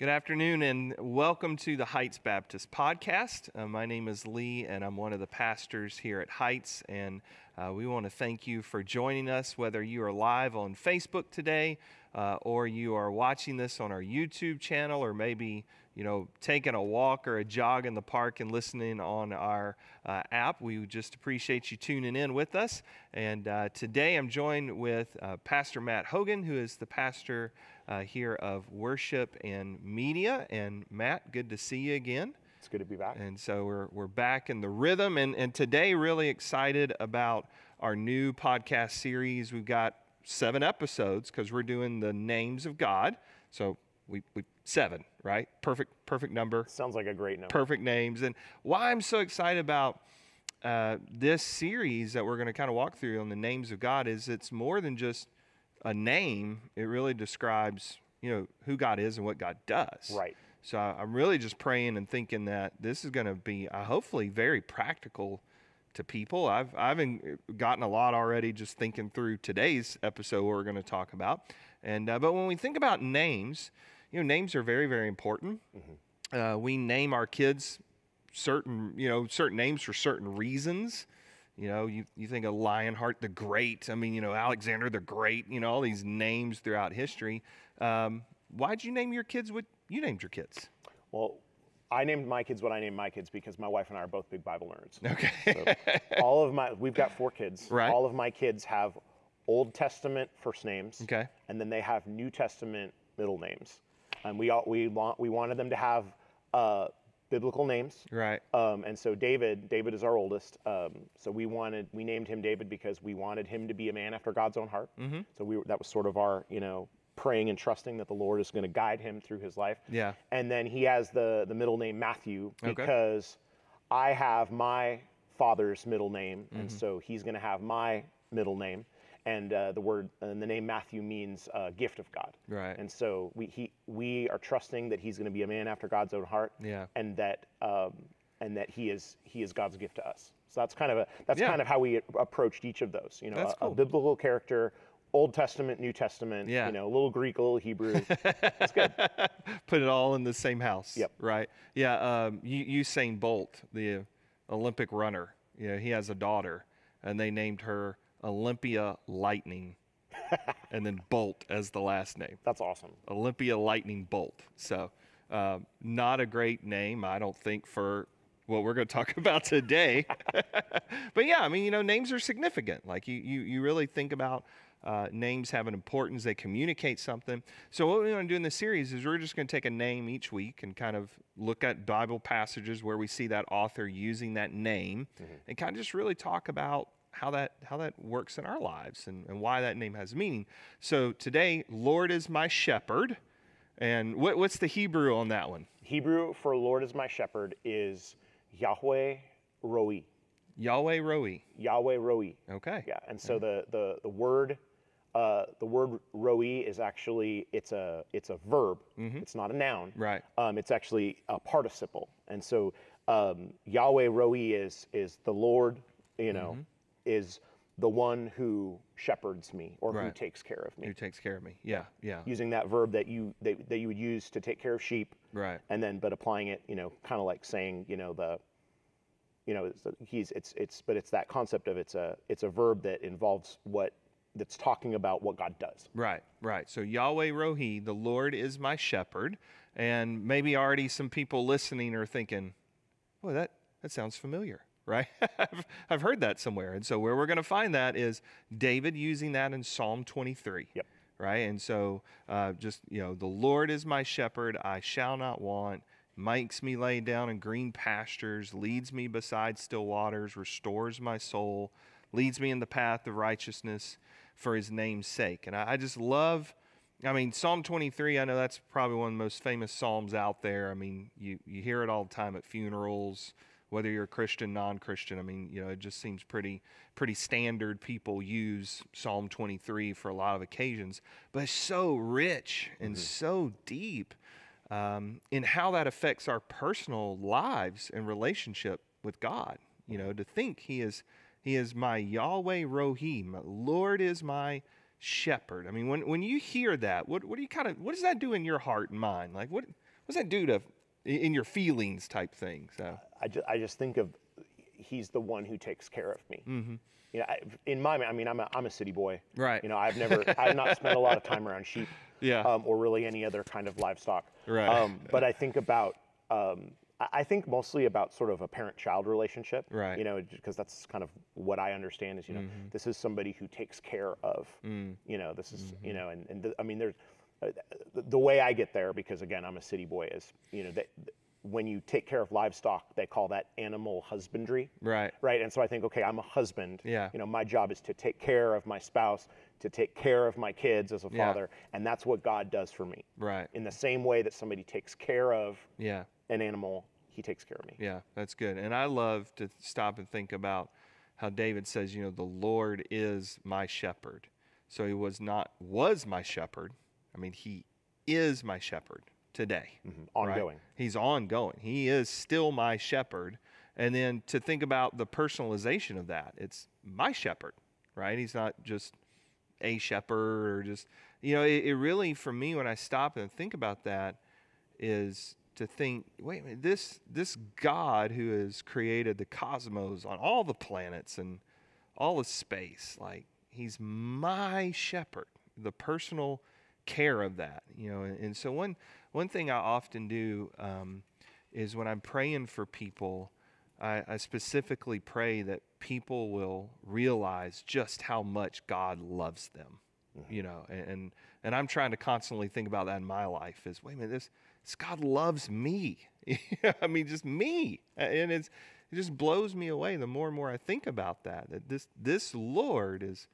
Good afternoon and welcome to the Heights Baptist Podcast. Uh, my name is Lee and I'm one of the pastors here at Heights. And uh, we want to thank you for joining us, whether you are live on Facebook today uh, or you are watching this on our YouTube channel or maybe you know, taking a walk or a jog in the park and listening on our uh, app. We just appreciate you tuning in with us. And uh, today I'm joined with uh, Pastor Matt Hogan, who is the pastor uh, here of worship and media. And Matt, good to see you again. It's good to be back. And so we're, we're back in the rhythm. And, and today, really excited about our new podcast series. We've got seven episodes because we're doing the names of God. So we, we seven, right? Perfect, perfect number. Sounds like a great number. Perfect names. And why I'm so excited about uh, this series that we're going to kind of walk through on the names of God is it's more than just a name. It really describes, you know, who God is and what God does. Right. So I'm really just praying and thinking that this is going to be uh, hopefully very practical to people. I've I've gotten a lot already just thinking through today's episode we're going to talk about. And uh, but when we think about names, you know, names are very, very important. Mm-hmm. Uh, we name our kids certain, you know, certain names for certain reasons. You know, you, you think of Lionheart the Great. I mean, you know, Alexander the Great, you know, all these names throughout history. Um, why'd you name your kids what you named your kids? Well, I named my kids what I named my kids because my wife and I are both big Bible nerds. Okay. so all of my, we've got four kids. Right. All of my kids have Old Testament first names. Okay. And then they have New Testament middle names. And we all, we want we wanted them to have uh, biblical names. Right. Um, and so David, David is our oldest. Um, so we wanted, we named him David because we wanted him to be a man after God's own heart. Mm-hmm. So we that was sort of our, you know, praying and trusting that the Lord is going to guide him through his life. Yeah. And then he has the the middle name Matthew Okay. because I have my father's middle name, and so he's going to have my middle name. And uh, the word and the name Matthew means uh, gift of God. Right. And so we he we are trusting that he's going to be a man after God's own heart. Yeah. And that um, and that he is he is God's gift to us. So that's kind of a that's Yeah. kind of how we approached each of those. You know, a, cool. a biblical character, Old Testament, New Testament. Yeah. You know, a little Greek, a little Hebrew. that's good. Put it all in the same house. Yep. Right. Yeah. Um, U- Usain Bolt, the Olympic runner, you know, he has a daughter, and they named her Olympia Lightning, and then Bolt as the last name. That's awesome. Olympia Lightning Bolt. So, um, not a great name, I don't think, for what we're going to talk about today. but yeah, I mean, you know, names are significant. Like you, you, you really think about uh, names have an importance. They communicate something. So what we want to do in this series is we're just going to take a name each week and kind of look at Bible passages where we see that author using that name, and kind of just really talk about how that how that works in our lives and, and why that name has meaning. So today, Lord is my shepherd. And what, what's the Hebrew on that one? Hebrew for Lord is my shepherd is Yahweh Roi. Yahweh Roi. Yahweh Roi. Okay. Yeah, and so the the the word uh, the word roi is actually it's a it's a verb. It's not a noun. Mm-hmm. Right. Um, it's actually a participle, and so um, Yahweh roi is is the Lord. You know, Mm-hmm. Is the one who shepherds me or who takes care of me. Who takes care of me? Yeah. Yeah. Using that verb that you that, that you would use to take care of sheep, Right. and then but applying it, you know, kind of like saying, you know, the you know, it's, he's it's it's but it's that concept of it's a it's a verb that involves what that's talking about what God does. Right, right. So Yahweh Rohi, the Lord is my shepherd. And maybe already some people listening are thinking, well, that, that sounds familiar, right? I've, I've heard that somewhere. And so where we're going to find that is David using that in Psalm 23. Yep. Right. And so uh, just, you know, the Lord is my shepherd, I shall not want. Makes me lay down in green pastures, leads me beside still waters, restores my soul, leads me in the path of righteousness for his name's sake. And I, I just love, I mean, Psalm 23, I know that's probably one of the most famous Psalms out there. I mean, you, you hear it all the time at funerals, whether you're a Christian, non Christian. I mean, you know, it just seems pretty, pretty standard. People use Psalm 23 for a lot of occasions, but it's so rich and so deep um, in how that affects our personal lives and relationship with God. You know, to think He is He is my Yahweh Rohi, my Lord is my shepherd. I mean, when when you hear that, what what do you kind of what does that do in your heart and mind? Like what what does that do to in your feelings type thing? So I just, I just think of he's the one who takes care of me. Mm-hmm. You know, I, in my, I mean, I'm a, I'm a city boy. Right. You know, I've never, I've not spent a lot of time around sheep. Yeah. Um, or really any other kind of livestock. Right. Um, but I think about, um, I- think mostly about sort of a parent-child relationship. Right. You know, because that's kind of what I understand is, you know, Mm-hmm. this is somebody who takes care of. Mm. You know, this is, Mm-hmm. you know, and, and th- I mean, there's, the, way I get there, because again, I'm a city boy, is, you know, that when you take care of livestock, they call that animal husbandry right. right? And so I think, okay, I'm a husband. Yeah. You know, my job is to take care of my spouse, to take care of my kids as a Yeah. father, and that's what God does for me. Right. In the same way that somebody takes care of Yeah. an animal, he takes care of me. Yeah, that's good. And I love to stop and think about how David says, you know, the Lord is my shepherd. So he was not was my shepherd. I mean, he is my shepherd today. Mm-hmm. right? Ongoing. He's ongoing. He is still my shepherd. And then to think about the personalization of that, it's my shepherd, right? He's not just a shepherd or just, you know, it, it really, for me, when I stop and think about that, is to think, wait a minute, this this God who has created the cosmos on all the planets and all of space, like he's my shepherd, the personal care of that, you know. And, and so one one thing I often do um, is when I'm praying for people, I, I specifically pray that people will realize just how much God loves them, you know. And, and and I'm trying to constantly think about that in my life. Is wait a minute, this this God loves me. I mean, just me, and it's it just blows me away the more and more I think about that. That this this Lord is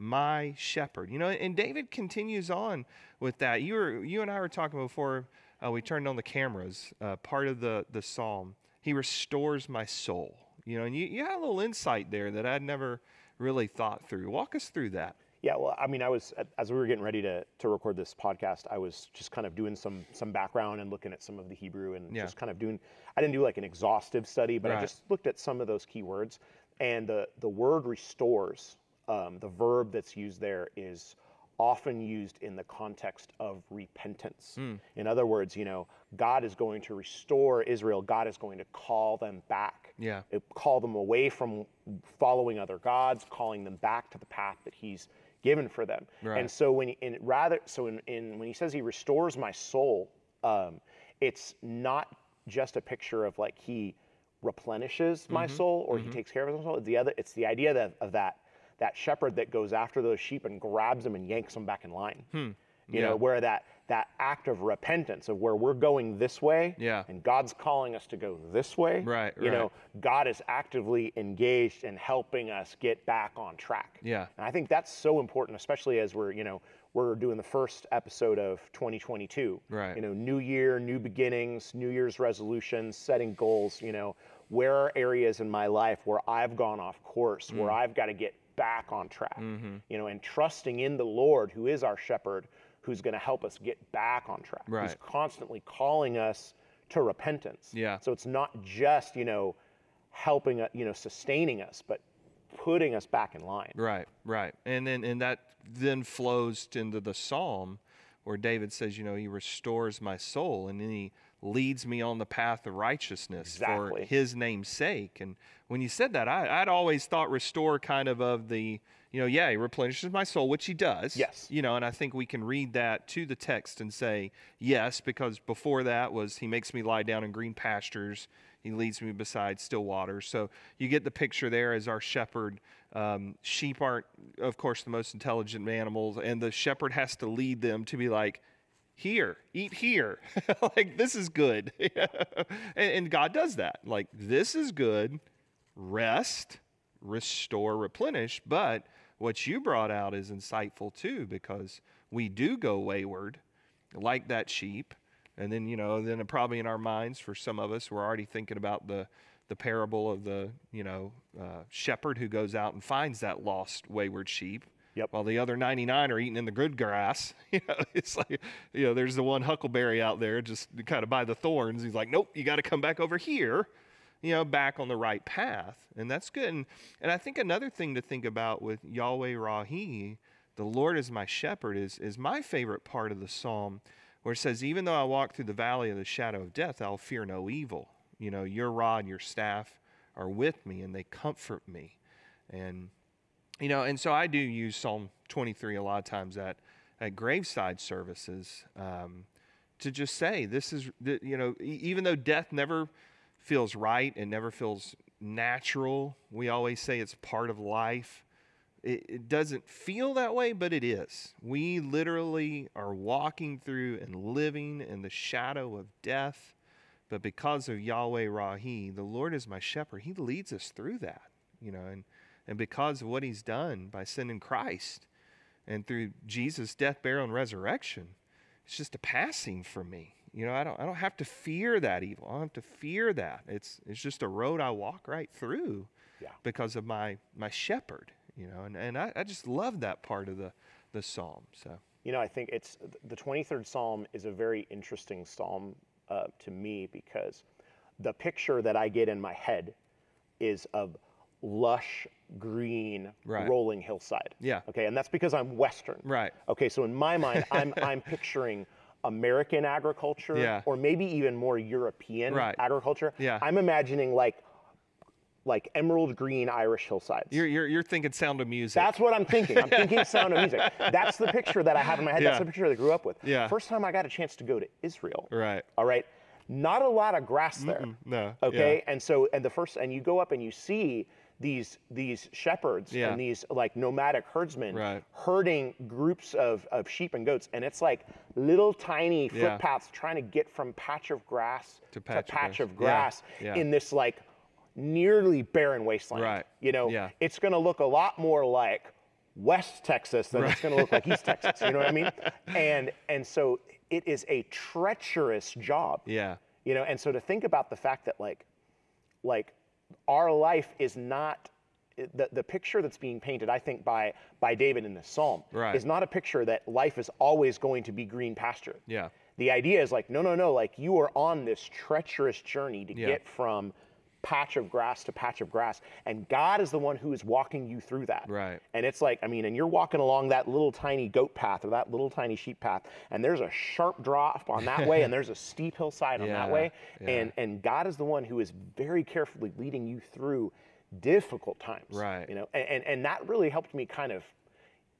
my shepherd. You know, and David continues on with that. You were you and I were talking before uh, we turned on the cameras. Uh, part of the the psalm, he restores my soul. You know, and you, you had a little insight there that I'd never really thought through. Walk us through that. Yeah, well, I mean, I was as we were getting ready to to record this podcast, I was just kind of doing some some background and looking at some of the Hebrew and Yeah. just kind of doing. I didn't do like an exhaustive study, but Right. I just looked at some of those key words, and the the word restores, um, the verb that's used there is often used in the context of repentance. Hmm. In other words, you know, God is going to restore Israel. God is going to call them back Yeah. it- call them away from following other gods, calling them back to the path that He's given for them. Right. And so when he, in rather so in, in when He says He restores my soul, um, it's not just a picture of like He replenishes my Mm-hmm. soul or He takes care of my soul. It's the other. It's the idea that of that that shepherd that goes after those sheep and grabs them and yanks them back in line. You Hmm. Yeah. know, where that that act of repentance of where we're going this way, Yeah. and God's calling us to go this way, Right, You know. God is actively engaged in helping us get back on track. Yeah. And I think that's so important, especially as we're, you know, we're doing the first episode of 2022. Right. You know, new year, new beginnings, New Year's resolutions, setting goals. You know, where are areas in my life where I've gone off course, Mm. where I've got to get back on track? Mm-hmm. You know, and trusting in the Lord, who is our shepherd, who's going to help us get back on track. Who's Right. constantly calling us to repentance. Yeah. So it's not just, you know, helping, uh, you know, sustaining us, but putting us back in line. Right, right. And then and that then flows into the psalm where David says, you know, he restores my soul and then he leads me on the path of righteousness for his name's sake. And when you said that, I, I'd always thought restore kind of of the, you know, yeah, he replenishes my soul, which he does. Yes. You know, and I think we can read that to the text and say, yes, because before that was he makes me lie down in green pastures. He leads me beside still waters. So you get the picture there as our shepherd. Um, sheep aren't, of course, the most intelligent animals, and the shepherd has to lead them to be like, here, eat here. like, this is good. and, and God does that. Like, this is good. Rest, restore, replenish. But what you brought out is insightful too, because we do go wayward like that sheep. And then, you know, then probably in our minds, for some of us, we're already thinking about the, the parable of the, you know, uh, shepherd who goes out and finds that lost wayward sheep. Yep. While the other 99 are eating in the good grass. You know, it's like, you know, there's the one huckleberry out there just kind of by the thorns. He's like, nope, you got to come back over here, you know, back on the right path. And that's good. And, and I think another thing to think about with Yahweh Rahi, the Lord is my shepherd, is, is my favorite part of the psalm where it says, Even though I walk through the valley of the shadow of death, I'll fear no evil. You know, your rod, your staff are with me and they comfort me. And, you know, and so I do use Psalm 23 a lot of times at, at graveside services um, to just say, this is, you know, even though death never feels right and never feels natural, we always say it's part of life it, it, doesn't feel that way, but it is. We literally are walking through and living in the shadow of death. But because of Yahweh Rahi, the Lord is my shepherd, He leads us through that, you know, and, and because of what He's done by sending Christ and through Jesus' death, burial, and resurrection, it's just a passing for me. You know, I don't I don't have to fear that evil. I don't have to fear that. It's it's just a road I walk right through yeah. because of my my shepherd you know, and, and I, I just love that part of the, the psalm. So, you know, I think it's the 23rd psalm is a very interesting psalm uh, to me because the picture that I get in my head is of lush green right. rolling hillside. Yeah. Okay, and that's because I'm Western. Right. Okay, so in my mind, I'm I'm picturing American agriculture, yeah. or maybe even more European right. agriculture. Yeah. I'm imagining like like emerald green Irish hillsides. You're, you're, you're thinking sound of music. That's what I'm thinking. I'm thinking sound of music. That's the picture that I have in my head. Yeah. That's the picture that I grew up with. Yeah. First time I got a chance to go to Israel. Right. All right. Not a lot of grass there. Mm-mm, no. Okay. Yeah. And so, and the first, and you go up and you see these these shepherds yeah. and these like nomadic herdsmen right. herding groups of, of sheep and goats and it's like little tiny footpaths yeah. trying to get from patch of grass to patch, to patch of grass, yeah. in this like nearly barren wasteland. Right. You know, it's going to look a lot more like West Texas than right. it's going to look like East Texas. You know what I mean? And and so it is a treacherous job. Yeah. You know, and so to think about the fact that like, like, our life is not the, the picture that's being painted, I think, by by David in this psalm right. is not a picture that life is always going to be green pasture. Yeah. The idea is like, no, no, no, like you are on this treacherous journey to yeah. get from patch of grass to patch of grass. And God is the one who is walking you through that. Right. And it's like, I mean, and you're walking along that little tiny goat path or that little tiny sheep path, and there's a sharp drop on that way, and there's a steep hillside on yeah, that way. Yeah. And and God is the one who is very carefully leading you through difficult times. Right. You know, and, and, and that really helped me kind of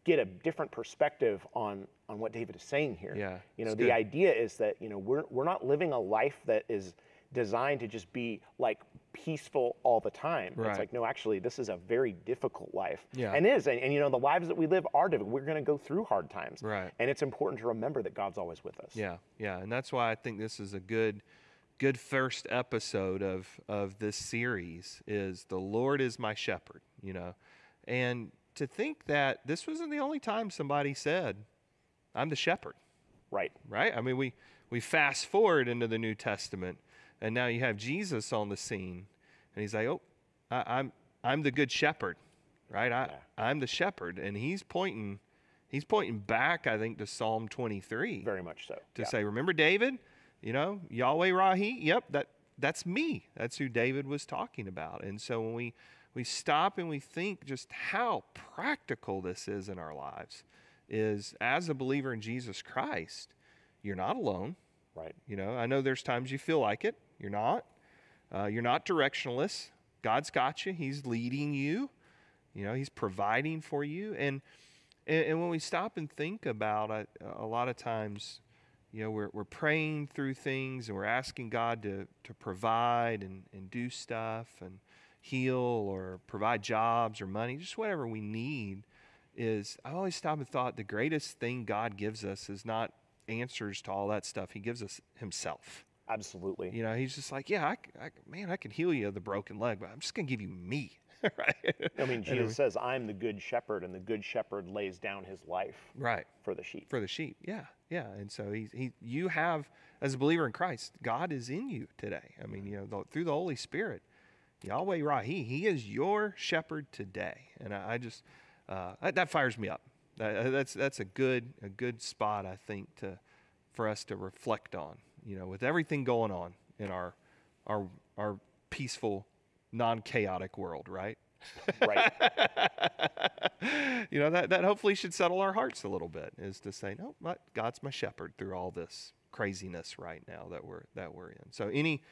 get a different perspective on on what David is saying here. Yeah. You know, the good. idea is that, you know, we're we're not living a life that is designed to just be like peaceful all the time. Right. It's like, no, actually, this is a very difficult life. Yeah. And is. And, and, you know, the lives that we live are difficult. We're going to go through hard times. Right. And it's important to remember that God's always with us. Yeah. Yeah. And that's why I think this is a good good first episode of of this series is the Lord is my shepherd, you know. And to think that this wasn't the only time somebody said, I'm the shepherd. Right. Right? I mean, we we fast forward into the New Testament and now you have Jesus on the scene, and he's like, "Oh, I, am I'm, I'm the good shepherd, right? I yeah. I'm the shepherd," and he's pointing he's pointing back, I think, to Psalm 23. Very much so. To yeah. say, remember David, you know, Yahweh Rahi. Yep, that that's me. That's who David was talking about. And so when we we stop and we think just how practical this is in our lives, is as a believer in Jesus Christ, you're not alone. Right. You know, I know there's times you feel like it. You're not. Uh, you're not directionless. God's got you. He's leading you. You know, He's providing for you. And and, and when we stop and think about it, a lot of times, you know, we're, we're praying through things and we're asking God to, to provide and, and do stuff and heal or provide jobs or money, just whatever we need. Is I've always stop and thought the greatest thing God gives us is not answers to all that stuff. He gives us Himself. Absolutely. You know, he's just like, yeah, I, I, man, I can heal you of the broken leg, but I'm just going to give you me. right. I mean, Jesus says, I'm the good shepherd, and the good shepherd lays down his life right. for the sheep. For the sheep. Yeah. Yeah. And so he, he, you have, as a believer in Christ, God is in you today. I mean, you know, the, through the Holy Spirit, Yahweh Rahi, he is your shepherd today. And I, I just, uh, that, that, fires me up. That, that's, that's a good, a good spot, I think, to, for us to reflect on you know, with everything going on in our our our peaceful, non-chaotic world, right? Right. you know, that, that hopefully should settle our hearts a little bit is to say, no, my, God's my shepherd through all this craziness right now that we're, that we're in. So any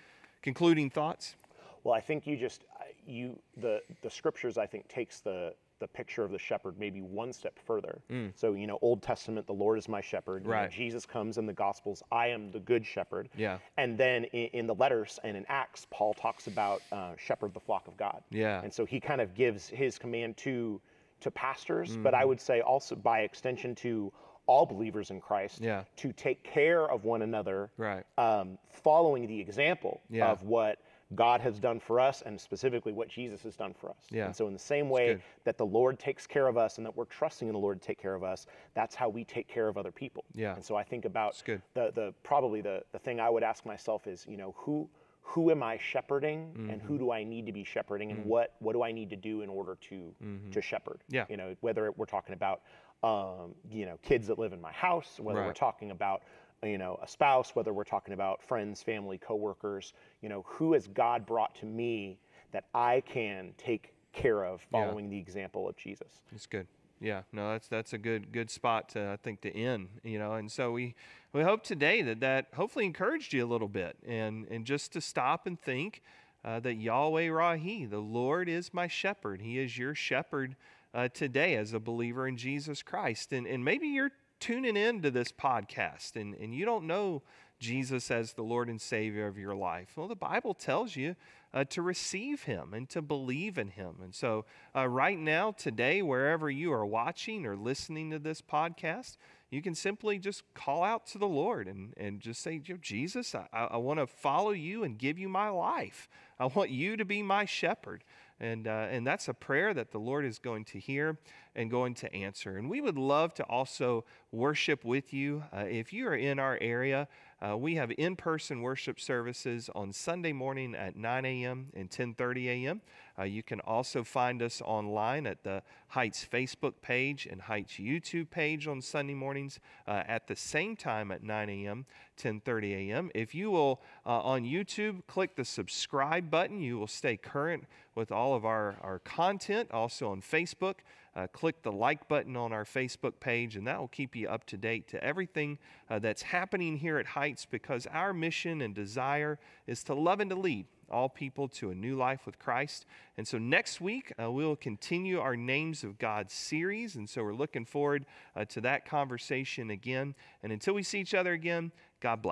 concluding thoughts? Well, I think you just you the the scriptures I think takes the the picture of the shepherd maybe one step further. So you know, Old Testament, the Lord is my shepherd. You know, Mm. Right. Jesus comes in the Gospels, I am the good shepherd. Yeah. And then in, in the letters and in Acts, Paul talks about uh, shepherd the flock of God. Yeah. And so he kind of gives his command to to pastors, but Mm-hmm. I would say also by extension to all believers in Christ Yeah. to take care of one another Right. um, following the example Yeah. of what God has done for us and specifically what Jesus has done for us. Yeah. And so, in the same way that the Lord takes care of us and that we're trusting in the Lord to take care of us, that's how we take care of other people. Yeah. And so, I think about the, the probably the, the thing I would ask myself is, you know, who who am I shepherding and Mm-hmm. who do I need to be shepherding and what what do I need to do in order to to shepherd? Mm-hmm. Yeah. You know, whether we're talking about um, you know, kids that live in my house, whether we're talking about you know a spouse whether we're talking about friends family coworkers you know who has god brought to me that i can take care of following the example of jesus It's good. Yeah, no, that's that's a good good spot to I think to end. You know, and so we we hope today that that hopefully encouraged you a little bit, and and just to stop and think uh, that Yahweh Rahi, the Lord is my shepherd. He is your shepherd uh, today as a believer in Jesus Christ, and and maybe you're tuning in to this podcast and and you don't know Jesus as the Lord and Savior of your life. Well, the Bible tells you uh, to receive Him and to believe in Him. And so, uh, right now, today, wherever you are watching or listening to this podcast, you can simply just call out to the Lord and, and just say, "You Jesus, I, I want to follow you and give you my life. I want you to be my shepherd. And, uh, and that's a prayer that the Lord is going to hear and going to answer. And we would love to also worship with you. Uh, if you are in our area, uh, we have in-person worship services on Sunday morning at 9 a.m. and 10:30 a.m. Uh, you can also find us online at the Heights Facebook page and Heights YouTube page on Sunday mornings uh, at the same time at 9 a.m., 10:30 a.m. If you will uh, on YouTube click the subscribe button, you will stay current with all of our, our content. Also on Facebook, uh, click the like button on our Facebook page, and that will keep you up to date to everything uh, that's happening here at Heights because our mission and desire is to love and to lead all people to a new life with Christ. And so next week, uh, we'll continue our Names of God series. And so we're looking forward uh, to that conversation again. And until we see each other again, God bless.